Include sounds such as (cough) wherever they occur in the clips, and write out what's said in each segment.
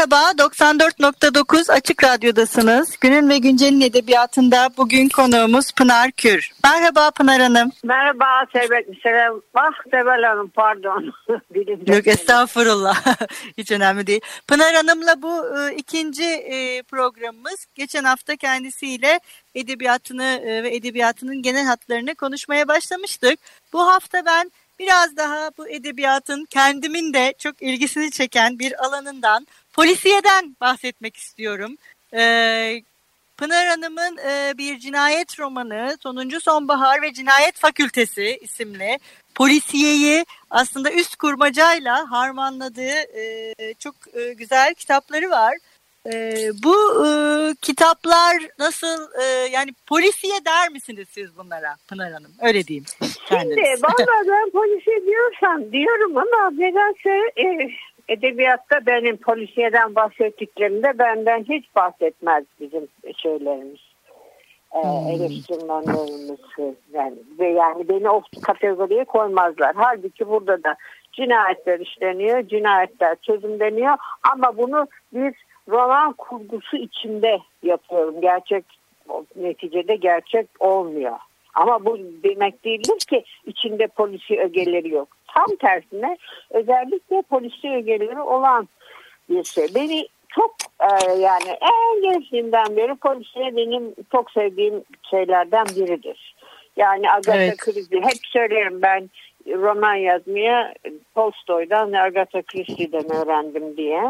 Merhaba, 94.9 Açık Radyo'dasınız. Günün ve Güncel'in edebiyatında bugün konuğumuz Pınar Kür. Merhaba Pınar Hanım. Merhaba Sebel, Selam. Ah Sebel Hanım pardon. (laughs) Yok estağfurullah. (laughs) Hiç önemli değil. Pınar Hanım'la bu e, ikinci e, programımız. Geçen hafta kendisiyle edebiyatını e, ve edebiyatının genel hatlarını konuşmaya başlamıştık. Bu hafta ben biraz daha bu edebiyatın kendimin de çok ilgisini çeken bir alanından Polisiyeden bahsetmek istiyorum. Ee, Pınar Hanım'ın e, bir cinayet romanı Sonuncu Sonbahar ve Cinayet Fakültesi isimli polisiyeyi aslında üst kurmacayla harmanladığı e, çok e, güzel kitapları var. E, bu e, kitaplar nasıl e, yani polisiye der misiniz siz bunlara Pınar Hanım? Öyle diyeyim. Şimdi valla (laughs) ben polisiye diyorsam diyorum ama nedense e, edebiyatta benim polisiyeden bahsettiklerimde benden hiç bahsetmez bizim şeylerimiz. Ee, hmm. eleştirmenlerimiz yani, ve yani beni o kategoriye koymazlar. Halbuki burada da cinayetler işleniyor, cinayetler çözümleniyor ama bunu bir roman kurgusu içinde yapıyorum. Gerçek neticede gerçek olmuyor. Ama bu demek değildir ki içinde polisi ögeleri yok. Tam tersine özellikle polisi ögeleri olan bir şey. Beni çok e, yani en gençliğimden beri polisiye benim çok sevdiğim şeylerden biridir. Yani Agatha evet. Christie hep söylerim ben roman yazmaya Tolstoy'dan Agatha Christie'den öğrendim diye.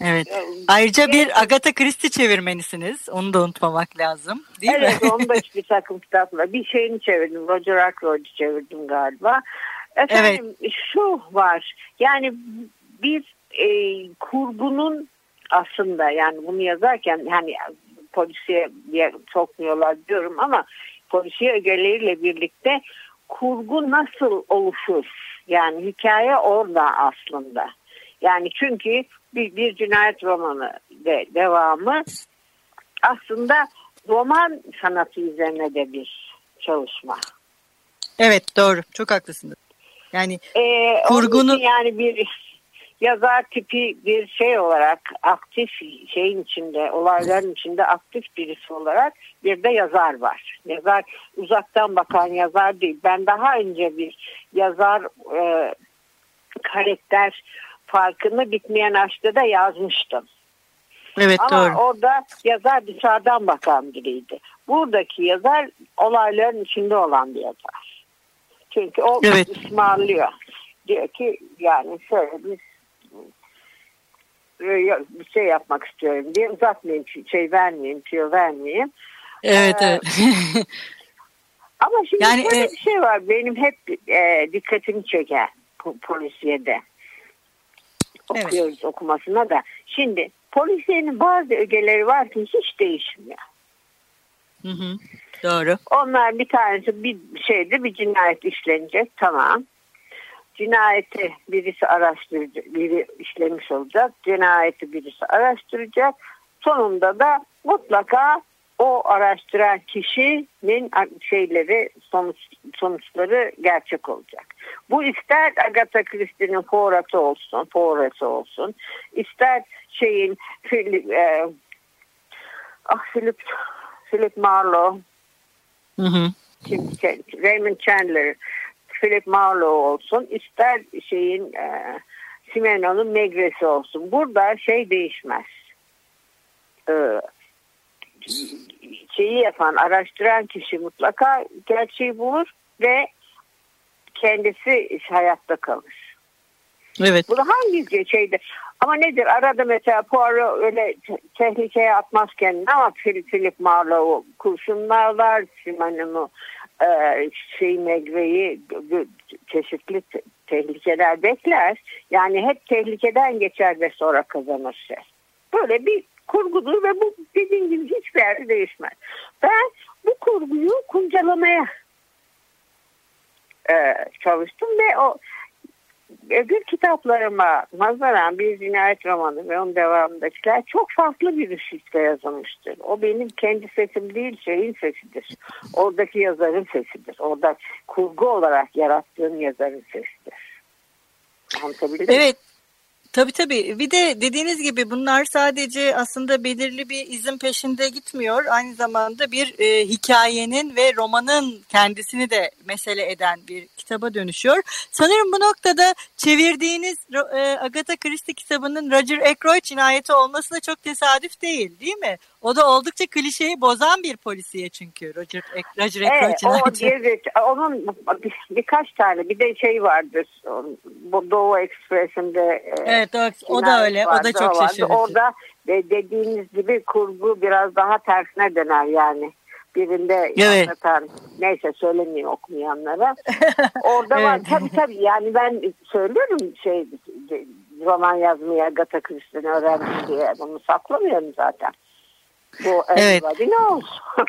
Evet. Ayrıca bir Agatha Christie çevirmenisiniz. Onu da unutmamak lazım. Değil evet, (laughs) mi? onu da bir takım kitapla. Bir şeyini çevirdim. Roger Ackroyd'u çevirdim galiba. Efendim evet. şu var. Yani bir e, kurgunun aslında yani bunu yazarken hani polisiye sokmuyorlar diyorum ama polisiye ögeleriyle birlikte kurgu nasıl oluşur? Yani hikaye orada aslında. Yani çünkü bir, bir cinayet romanı ve devamı aslında roman sanatı üzerine de bir çalışma. Evet doğru çok haklısınız. Yani ee, kurgunu yani bir yazar tipi bir şey olarak aktif şeyin içinde olayların içinde aktif birisi olarak bir de yazar var. Yazar uzaktan bakan yazar değil. Ben daha önce bir yazar e, karakter farkını bitmeyen aşkta da yazmıştım. Evet Ama doğru. orada yazar dışarıdan bakan biriydi. Buradaki yazar olayların içinde olan bir yazar. Çünkü o evet. ısmarlıyor. Diyor ki yani şöyle bir bir şey yapmak istiyorum diye uzatmayayım şey vermeyeyim tüyo vermeyeyim. Evet ee, evet. ama şimdi yani, şöyle e... bir şey var benim hep e, dikkatimi çeken polisiyede okuyoruz evet. okumasına da. Şimdi polisiyenin bazı ögeleri var ki hiç değişmiyor. Hı hı. Doğru. Onlar bir tanesi bir şeyde bir cinayet işlenecek tamam. Cinayeti birisi araştıracak, biri işlemiş olacak. Cinayeti birisi araştıracak. Sonunda da mutlaka o araştıran kişinin şeyleri sonuç, sonuçları gerçek olacak. Bu ister Agatha Christie'nin Poirot'u olsun, Poirot'u olsun, ister şeyin Philip, e, ah Philip, Philip Marlowe, hı hı. Raymond Chandler, Philip Marlowe olsun, ister şeyin e, Simeno'nun Megresi olsun. Burada şey değişmez. Ee, şeyi yapan, araştıran kişi mutlaka gerçeği bulur ve kendisi hayatta kalır. Evet. Bu hangi şeydi? Ama nedir? Arada mesela Poirot öyle tehlikeye atmaz kendini ama Philip Marlowe kurşunlarlar Simon'u e, şey Megre'yi çeşitli tehlikeler bekler. Yani hep tehlikeden geçer ve sonra kazanır şey. Böyle bir kurgudur ve bu dediğim gibi hiçbir yerde değişmez. Ben bu kurguyu kuncalamaya e, çalıştım ve o öbür kitaplarıma nazaran bir cinayet romanı ve onun devamındakiler çok farklı bir ışıkta yazılmıştır. O benim kendi sesim değil şeyin sesidir. Oradaki yazarın sesidir. Orada kurgu olarak yarattığım yazarın sesidir. Anlatabildim Evet. Tabii tabii. Bir de dediğiniz gibi bunlar sadece aslında belirli bir izin peşinde gitmiyor. Aynı zamanda bir e, hikayenin ve romanın kendisini de mesele eden bir kitaba dönüşüyor. Sanırım bu noktada çevirdiğiniz e, Agatha Christie kitabının Roger Ackroyd cinayeti olması da çok tesadüf değil değil mi? O da oldukça klişeyi bozan bir polisiye çünkü Roger, Roger Ackroyd evet, cinayeti. Evet, onun bir, birkaç tane bir de şey vardır. Bu Doğu Ekspresi'nde e, Evet o, o da öyle. O da çok şaşırtıcı. Orada de, dediğiniz gibi kurgu biraz daha tersine döner yani birinde evet. anlatan neyse söylemeyeyim okumayanlara. (laughs) Orada evet. var tabii tabii yani ben söylüyorum şey roman yazmaya Agatha Christie'ni öğrendim diye bunu saklamıyorum zaten. Bu evet. ne olsun. (laughs)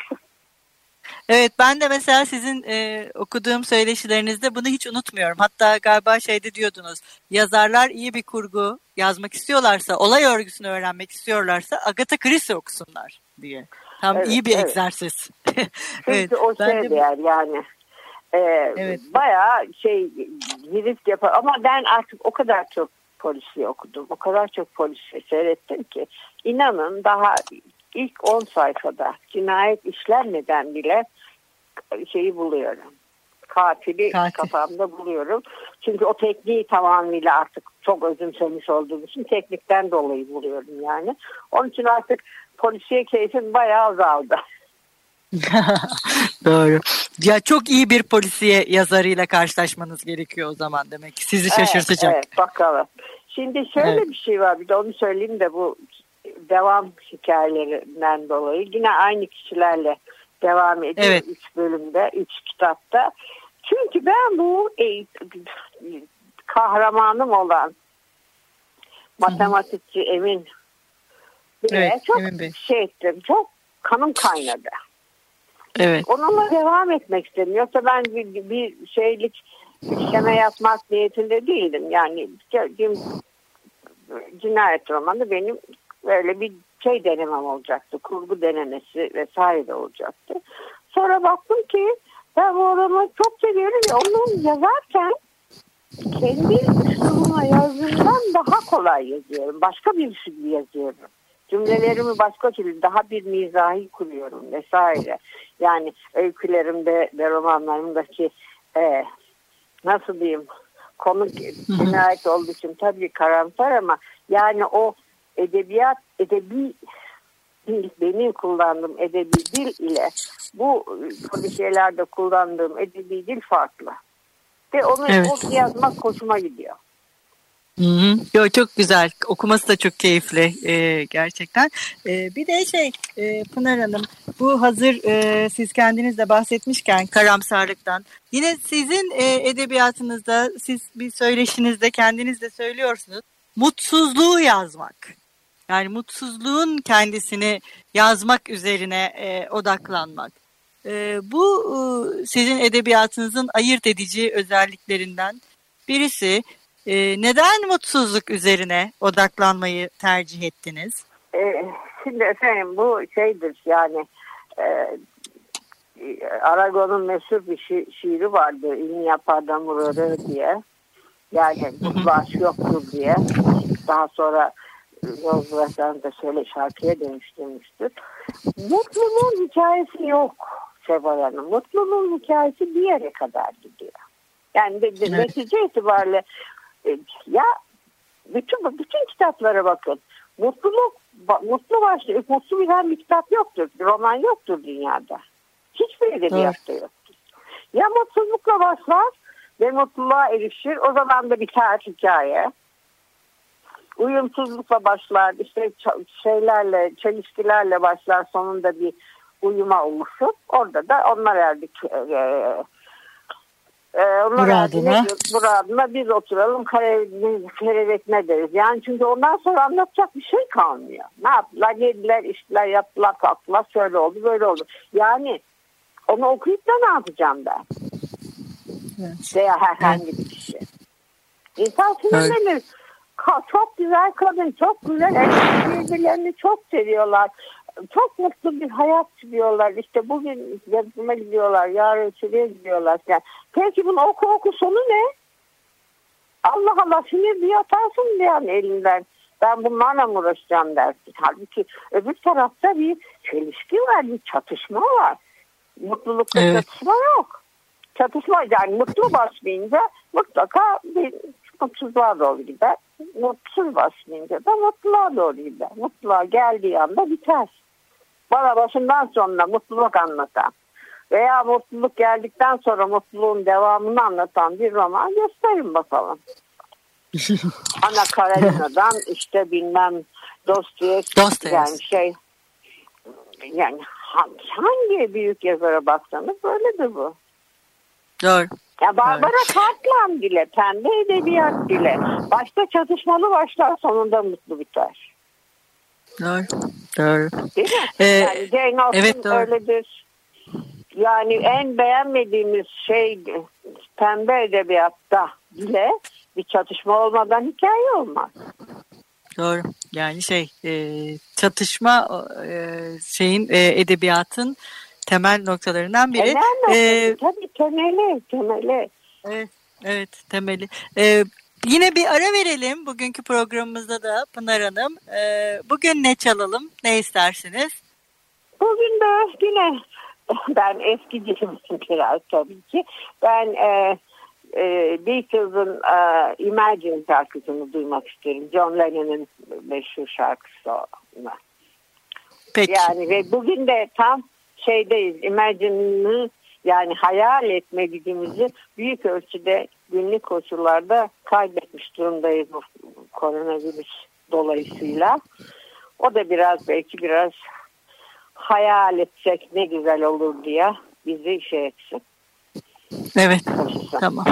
Evet ben de mesela sizin e, okuduğum söyleşilerinizde bunu hiç unutmuyorum. Hatta galiba şeyde diyordunuz yazarlar iyi bir kurgu yazmak istiyorlarsa olay örgüsünü öğrenmek istiyorlarsa Agatha Christie okusunlar diye. Tam evet, iyi bir evet. egzersiz. (laughs) evet, o şey de... değer yani. Ee, evet. Bayağı şey risk yapar ama ben artık o kadar çok polisi okudum. O kadar çok polisi seyrettim ki inanın daha ilk 10 sayfada cinayet işlenmeden bile şeyi buluyorum. Katili Katil. kafamda buluyorum. Çünkü o tekniği tamamıyla artık çok özümsemiş olduğum için teknikten dolayı buluyorum yani. Onun için artık polisiye keyfim bayağı azaldı. (laughs) (laughs) Doğru. Ya çok iyi bir polisiye yazarıyla karşılaşmanız gerekiyor o zaman demek. Sizi şaşırtacak. Evet, evet bakalım. Şimdi şöyle evet. bir şey var bir de onu söyleyeyim de bu devam hikayelerinden dolayı yine aynı kişilerle devam ediyor evet. üç bölümde, üç kitapta. Çünkü ben bu e, kahramanım olan matematikçi. Emin evet, çok Emin şey ettim, çok kanım kaynadı. Evet. Onunla devam etmek istedim. Yoksa ben bir, bir şeylik işleme yapmak niyetinde değilim. Yani cinayet romanı benim böyle bir şey denemem olacaktı. Kurgu denemesi vesaire de olacaktı. Sonra baktım ki ben bu adamı çok seviyorum ve onu yazarken kendi üslubuma yazdığımdan daha kolay yazıyorum. Başka bir şey yazıyorum. Cümlelerimi başka türlü daha bir mizahi kuruyorum vesaire. Yani öykülerimde ve romanlarımdaki e, nasıl diyeyim konu cinayet olduğu için tabii karamsar ama yani o edebiyat, edebi dil, benim kullandığım edebi dil ile bu polisiyetlerde kullandığım edebi dil farklı. Ve onu evet. yazmak hoşuma gidiyor. Hı hı. Yo, çok güzel. Okuması da çok keyifli e, gerçekten. E, bir de şey e, Pınar Hanım bu hazır e, siz kendiniz de bahsetmişken karamsarlıktan yine sizin e, edebiyatınızda siz bir söyleşinizde kendiniz de söylüyorsunuz mutsuzluğu yazmak. Yani mutsuzluğun kendisini yazmak üzerine e, odaklanmak. E, bu e, sizin edebiyatınızın ayırt edici özelliklerinden birisi. E, neden mutsuzluk üzerine odaklanmayı tercih ettiniz? E, şimdi efendim bu şeydir yani e, Aragon'un meşhur bir şi şiiri vardı. İlmi yapar da murarı diye. Yani bu aşk yoktur diye. Daha sonra Yozlaşan da şöyle şarkıya dönüştürmüştür. Mutluluğun hikayesi yok Seval Hanım. Mutluluğun hikayesi bir yere kadar gidiyor. Yani de, de, evet. netice itibariyle e, ya bütün bütün kitaplara bakın. Mutluluk mutlu başlı mutlu bilen bir kitap yoktur. Bir roman yoktur dünyada. Hiçbir edebiyatta evet. yoktur. Ya mutsuzlukla başlar ve mutluluğa erişir. O zaman da biter hikaye. Uyumsuzlukla başlar, işte şeylerle, çelişkilerle başlar sonunda bir uyuma oluşur. Orada da onlar erdik. E, e, onlar Muradına. Muradına biz oturalım kerevetme deriz. Yani çünkü ondan sonra anlatacak bir şey kalmıyor. Ne yaptılar? Yediler, içtiler, yaptılar, kalktılar. Şöyle oldu, böyle oldu. Yani onu okuyup da ne yapacağım ben? Evet. Veya herhangi bir kişi. İnsan sinirlenir. Evet. Çok güzel kadın, çok güzel erkek birbirlerini çok seviyorlar. Çok mutlu bir hayat sürüyorlar. İşte bugün yardıma gidiyorlar, yarın şuraya gidiyorlar. Yani, peki bunun oku oku sonu ne? Allah Allah sinir bir atarsın yani elinden. Ben bunlarla mı uğraşacağım dersin. Halbuki öbür tarafta bir çelişki var, bir çatışma var. Mutlulukta evet. çatışma yok. Çatışma yani mutlu başlayınca mutlaka bir mutsuzluğa doğru gider. Mutsuz başlayınca da mutluluğa doğru gider. Mutluluğa geldiği anda biter. Bana başından sonuna mutluluk anlatan veya mutluluk geldikten sonra mutluluğun devamını anlatan bir roman gösterin bakalım. (laughs) Ana Karenina'dan işte bilmem Dostoyevski yani şey yani hangi büyük yazara baksanız böyledir bu. Doğru. Ya Barbara evet. Cartland bile, pembe edebiyat bile. Başta çatışmalı başlar, sonunda mutlu biter. Doğru. Doğru. Değil mi? Ee, yani Jane Austen evet, doğru. öyledir. Yani en beğenmediğimiz şey pembe edebiyatta bile bir çatışma olmadan hikaye olmaz. Doğru. Yani şey e, çatışma e, şeyin e, edebiyatın temel noktalarından biri. Temel noktası, ee, tabii temeli, temeli. Evet, evet temeli. Ee, yine bir ara verelim bugünkü programımızda da Pınar Hanım. Ee, bugün ne çalalım, ne istersiniz? Bugün de yine ben eski dilimsin biraz tabii ki. Ben e, e, Beatles'ın e, Imagine şarkısını duymak isterim. John Lennon'ın meşhur şarkısı. Peki. Yani ve bugün de tam şeydeyiz. Imagine'ı yani hayal etme gücümüzü büyük ölçüde günlük koşullarda kaybetmiş durumdayız bu koronavirüs dolayısıyla. O da biraz belki biraz hayal etsek ne güzel olur diye bizi şey etsin. Evet. Tamam.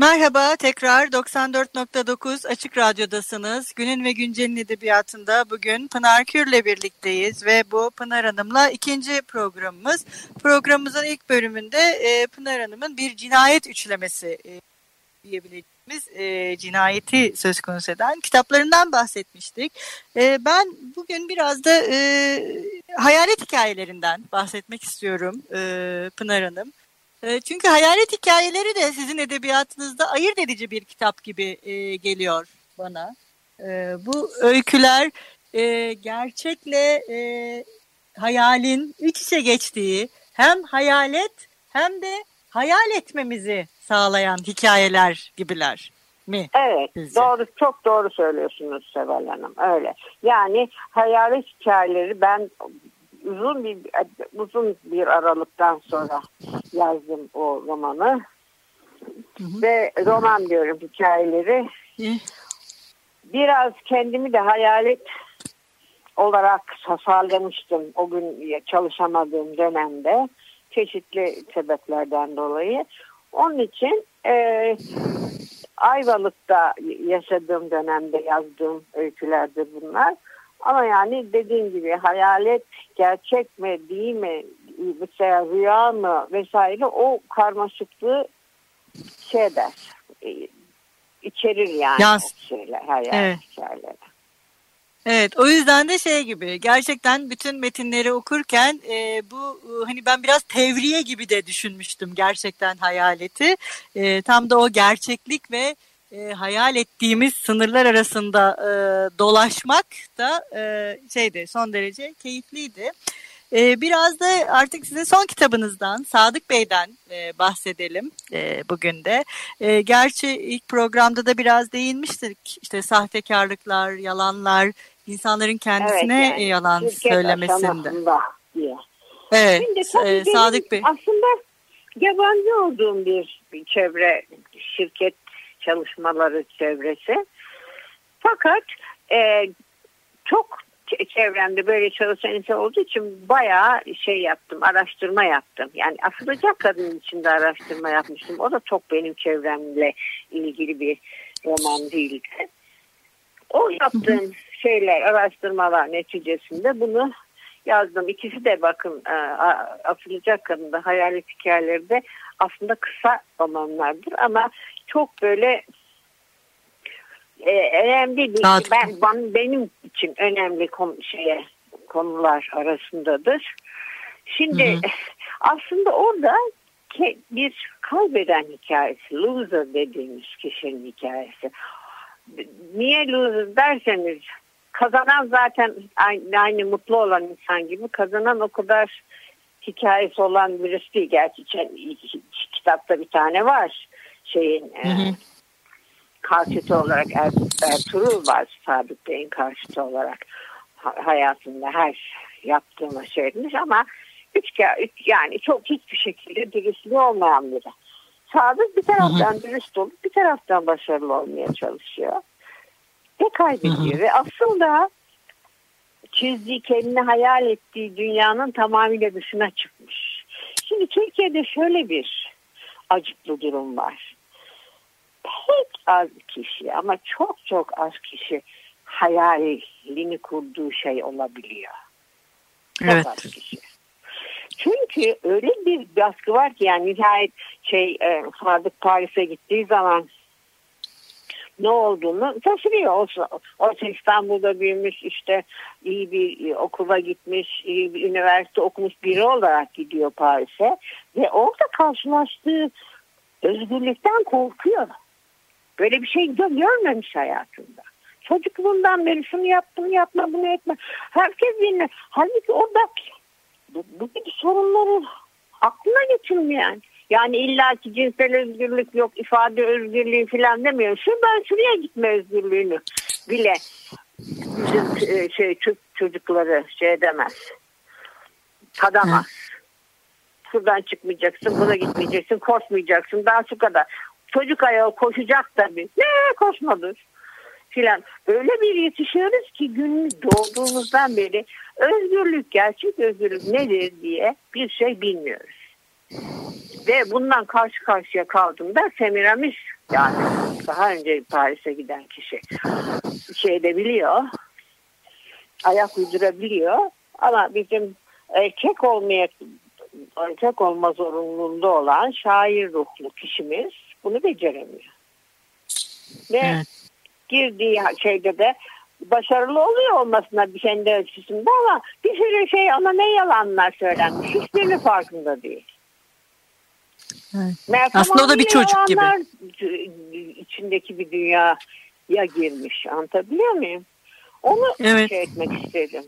Merhaba tekrar 94.9 Açık Radyo'dasınız. Günün ve Güncel'in edebiyatında bugün Pınar Kür'le birlikteyiz ve bu Pınar Hanım'la ikinci programımız. Programımızın ilk bölümünde e, Pınar Hanım'ın bir cinayet üçlemesi e, diyebileceğimiz e, cinayeti söz konusu eden kitaplarından bahsetmiştik. E, ben bugün biraz da e, hayalet hikayelerinden bahsetmek istiyorum e, Pınar Hanım. Ee, çünkü hayalet hikayeleri de sizin edebiyatınızda ayırt edici bir kitap gibi e, geliyor bana. E, bu öyküler e, gerçekle e, hayalin iç içe geçtiği hem hayalet hem de hayal etmemizi sağlayan hikayeler gibiler mi? Evet sizce? doğru çok doğru söylüyorsunuz Seval Hanım öyle. Yani hayalet hikayeleri ben uzun bir uzun bir aralıktan sonra yazdım o romanı. Hı hı. Ve roman diyorum hikayeleri. Hı. Biraz kendimi de hayalet olarak tasarlamıştım o gün çalışamadığım dönemde çeşitli sebeplerden dolayı. Onun için e, Ayvalık'ta yaşadığım dönemde yazdığım öykülerdir bunlar. Ama yani dediğim gibi hayalet gerçek mi değil mi mesela rüya mı vesaire o karmaşıklığı şey eder e, içerir yani Yaz. şeyler hayalet evet. hikayeleri. Evet o yüzden de şey gibi gerçekten bütün metinleri okurken e, bu e, hani ben biraz tevriye gibi de düşünmüştüm gerçekten hayaleti. E, tam da o gerçeklik ve e, hayal ettiğimiz sınırlar arasında e, dolaşmak da e, şeydi son derece keyifliydi. E, biraz da artık sizin son kitabınızdan Sadık Bey'den e, bahsedelim e, bugün de. E, gerçi ilk programda da biraz değinmiştik işte sahtekarlıklar, yalanlar, insanların kendisine evet, yani, yalan söylemesinde. Diye. Evet, e, Sadık Bey. Aslında yabancı olduğum bir, bir çevre şirket çalışmaları çevresi. Fakat e, çok çevremde böyle çalışan insan olduğu için bayağı şey yaptım, araştırma yaptım. Yani asılacak kadın için de araştırma yapmıştım. O da çok benim çevremle ilgili bir roman değildi. O yaptığım şeyler, araştırmalar neticesinde bunu yazdım. İkisi de bakın e, asılacak kadında hayalet hikayeleri de aslında kısa romanlardır ama çok böyle e, önemli bir ben, ben benim için önemli konu, şeye konular arasındadır. Şimdi hı hı. aslında orada bir kaybeden hikayesi, loser dediğimiz kişinin hikayesi. Niye loser derseniz kazanan zaten aynı, aynı mutlu olan insan gibi kazanan o kadar hikayesi olan birisi değil. Gerçi kitapta bir tane var şeyin hı hı. E, karşıtı olarak er, Ertuğrul var Sadık Bey'in karşıtı olarak hayatında her yaptığını söylemiş ama üç, üç yani çok hiçbir şekilde dürüstlüğü olmayan biri. Sadık bir taraftan hı hı. dürüst olup bir taraftan başarılı olmaya çalışıyor. Ve kaybediyor. Hı hı. Ve aslında çizdiği kendini hayal ettiği dünyanın tamamıyla dışına çıkmış. Şimdi Türkiye'de şöyle bir acıklı durum var pek az kişi ama çok çok az kişi hayalini kurduğu şey olabiliyor. Çok evet. az kişi. Çünkü öyle bir baskı var ki yani nihayet şey e, Sadık Paris'e gittiği zaman ne olduğunu şaşırıyor. Olsa, oysa İstanbul'da büyümüş işte iyi bir okula gitmiş, iyi bir üniversite okumuş biri olarak gidiyor Paris'e ve orada karşılaştığı özgürlükten korkuyor. Böyle bir şey görmemiş hayatında. Çocukluğundan beri şunu yaptım yapma bunu etme. Herkes dinle. Halbuki orada bu, bu gibi sorunları aklına getirmeyen. Yani illaki cinsel özgürlük yok, ifade özgürlüğü falan demiyor. Şuradan şuraya gitme özgürlüğünü bile bizim e, şey çocukları şey demez. Tadamaz. Şuradan çıkmayacaksın, buna gitmeyeceksin, koşmayacaksın. Daha şu kadar çocuk ayağı koşacak tabii. Ne koşmadır filan. Öyle bir yetişiyoruz ki gün doğduğumuzdan beri özgürlük, gerçek özgürlük nedir diye bir şey bilmiyoruz. Ve bundan karşı karşıya kaldığımda Semiramis yani daha önce Paris'e giden kişi şey de biliyor ayak uydurabiliyor ama bizim erkek olmaya erkek olma zorunluluğunda olan şair ruhlu kişimiz bunu beceremiyor. Ve evet. girdiği şeyde de başarılı oluyor olmasına bir kendi ölçüsünde ama bir sürü şey ona ne yalanlar söylenmiş. Hiçbirinin farkında değil. Evet. Aslında o da bir çocuk gibi. içindeki bir dünyaya girmiş. Anlatabiliyor muyum? Onu evet. şey etmek istedim.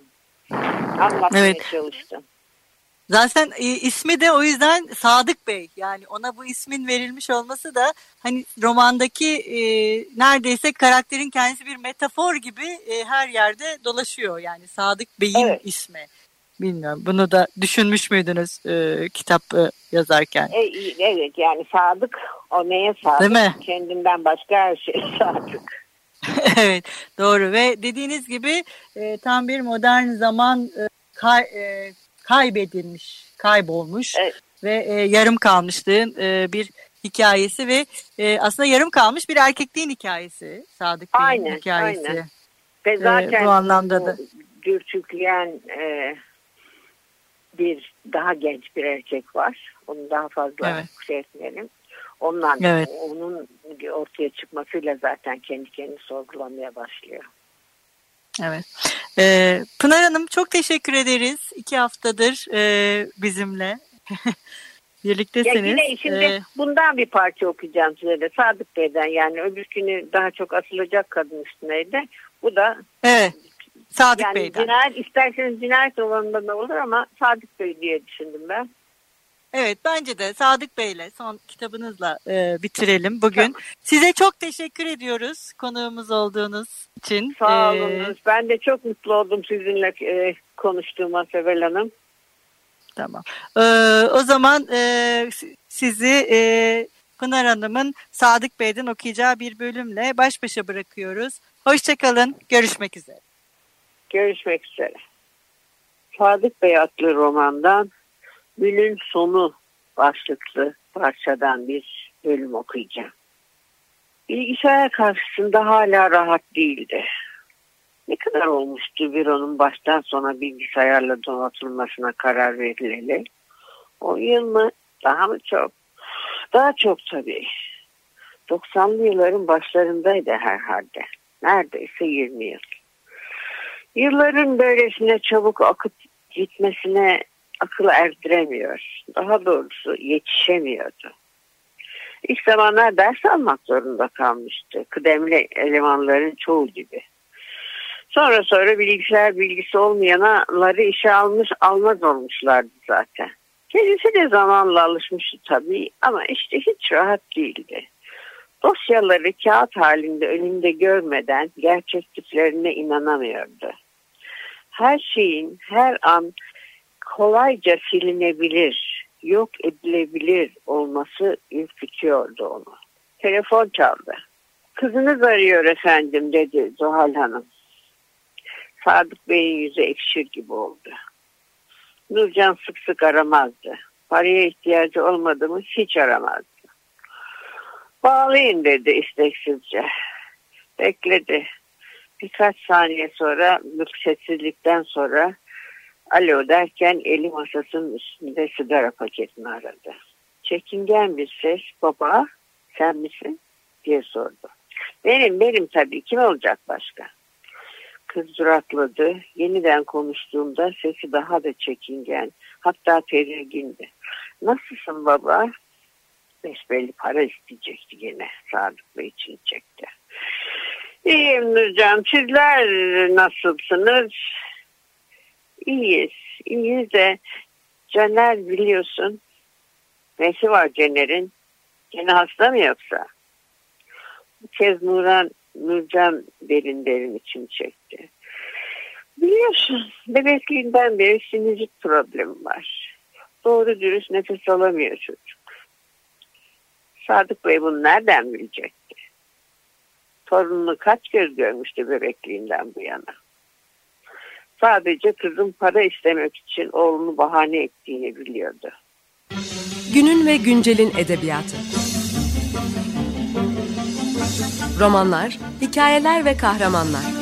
Anlatmaya evet. çalıştım. Zaten e, ismi de o yüzden Sadık Bey. Yani ona bu ismin verilmiş olması da hani romandaki e, neredeyse karakterin kendisi bir metafor gibi e, her yerde dolaşıyor. Yani Sadık Bey'in evet. ismi. Bilmiyorum. Bunu da düşünmüş müydünüz e, kitap e, yazarken? E, evet yani Sadık o neye Sadık? Değil mi? Kendinden başka her şey (laughs) Sadık. (laughs) evet doğru ve dediğiniz gibi e, tam bir modern zaman e, kay, e, kaybedilmiş, kaybolmuş evet. ve e, yarım kalmışlığın e, bir hikayesi ve e, aslında yarım kalmış bir erkekliğin hikayesi. Sadık Bey'in aynen, hikayesi. Aynen. Ve zaten e, bu anlamda da dürtükleyen e, bir daha genç bir erkek var. Onu daha fazla evet. şey etmeyelim. Ondan evet. onun ortaya çıkmasıyla zaten kendi kendini sorgulamaya başlıyor. Evet. Ee, Pınar Hanım çok teşekkür ederiz. İki haftadır e, bizimle (laughs) birliktesiniz. Ya yine şimdi ee, bundan bir parça okuyacağım size de. Sadık Bey'den yani öbür günü daha çok asılacak kadın üstüneydi. Bu da Evet. Sadık yani Bey'den. Cinayet, isterseniz cinayet olanında da olur ama Sadık Bey diye düşündüm ben. Evet bence de Sadık Bey'le son kitabınızla e, bitirelim bugün. Çok. Size çok teşekkür ediyoruz konuğumuz olduğunuz için. Sağ olun. Ee, ben de çok mutlu oldum sizinle e, konuştuğuma Sevel Hanım. Tamam. Ee, o zaman e, sizi e, Pınar Hanım'ın Sadık Bey'den okuyacağı bir bölümle baş başa bırakıyoruz. Hoşçakalın. Görüşmek üzere. Görüşmek üzere. Sadık Bey adlı romandan Günün Sonu başlıklı parçadan bir bölüm okuyacağım. Bilgisayar karşısında hala rahat değildi. Ne kadar olmuştu bir onun baştan sona bilgisayarla donatılmasına karar verileli? 10 yıl mı? Daha mı çok? Daha çok tabii. 90'lı yılların başlarındaydı herhalde. Neredeyse 20 yıl. Yılların böylesine çabuk akıp gitmesine akıl erdiremiyor. Daha doğrusu yetişemiyordu. İlk zamanlar ders almak zorunda kalmıştı. Kıdemli elemanların çoğu gibi. Sonra sonra bilgisayar bilgisi olmayanları işe almış almaz olmuşlardı zaten. Kendisi de zamanla alışmıştı tabii ama işte hiç rahat değildi. Dosyaları kağıt halinde önünde görmeden gerçekliklerine inanamıyordu. Her şeyin her an kolayca silinebilir, yok edilebilir olması ürkütüyordu onu. Telefon çaldı. Kızınız arıyor efendim dedi Zuhal Hanım. Sadık Bey'in yüzü ekşir gibi oldu. Nurcan sık sık aramazdı. Paraya ihtiyacı olmadı mı hiç aramazdı. Bağlayın dedi isteksizce. Bekledi. Birkaç saniye sonra sessizlikten sonra alo derken eli masasının üstünde sigara paketini aradı. Çekingen bir ses baba sen misin diye sordu. Benim benim tabii kim olacak başka? Kız durakladı. Yeniden konuştuğumda sesi daha da çekingen. Hatta tedirgindi. Nasılsın baba? Besbelli para isteyecekti gene. Sadık Bey için çekti. İyiyim Nurcan. Sizler nasılsınız? İyiyiz. İyiyiz de Caner biliyorsun. Nesi var Caner'in? Gene hasta mı yoksa? Bu kez Nuran Nurcan derin derin için çekti. Biliyorsun bebekliğinden beri sinüzit problemi var. Doğru dürüst nefes alamıyor çocuk. Sadık Bey bunu nereden bilecekti? Torununu kaç kez görmüştü bebekliğinden bu yana. Sadece kızım para istemek için oğlunu bahane ettiğini biliyordu. Günün ve güncelin edebiyatı. Romanlar, hikayeler ve kahramanlar.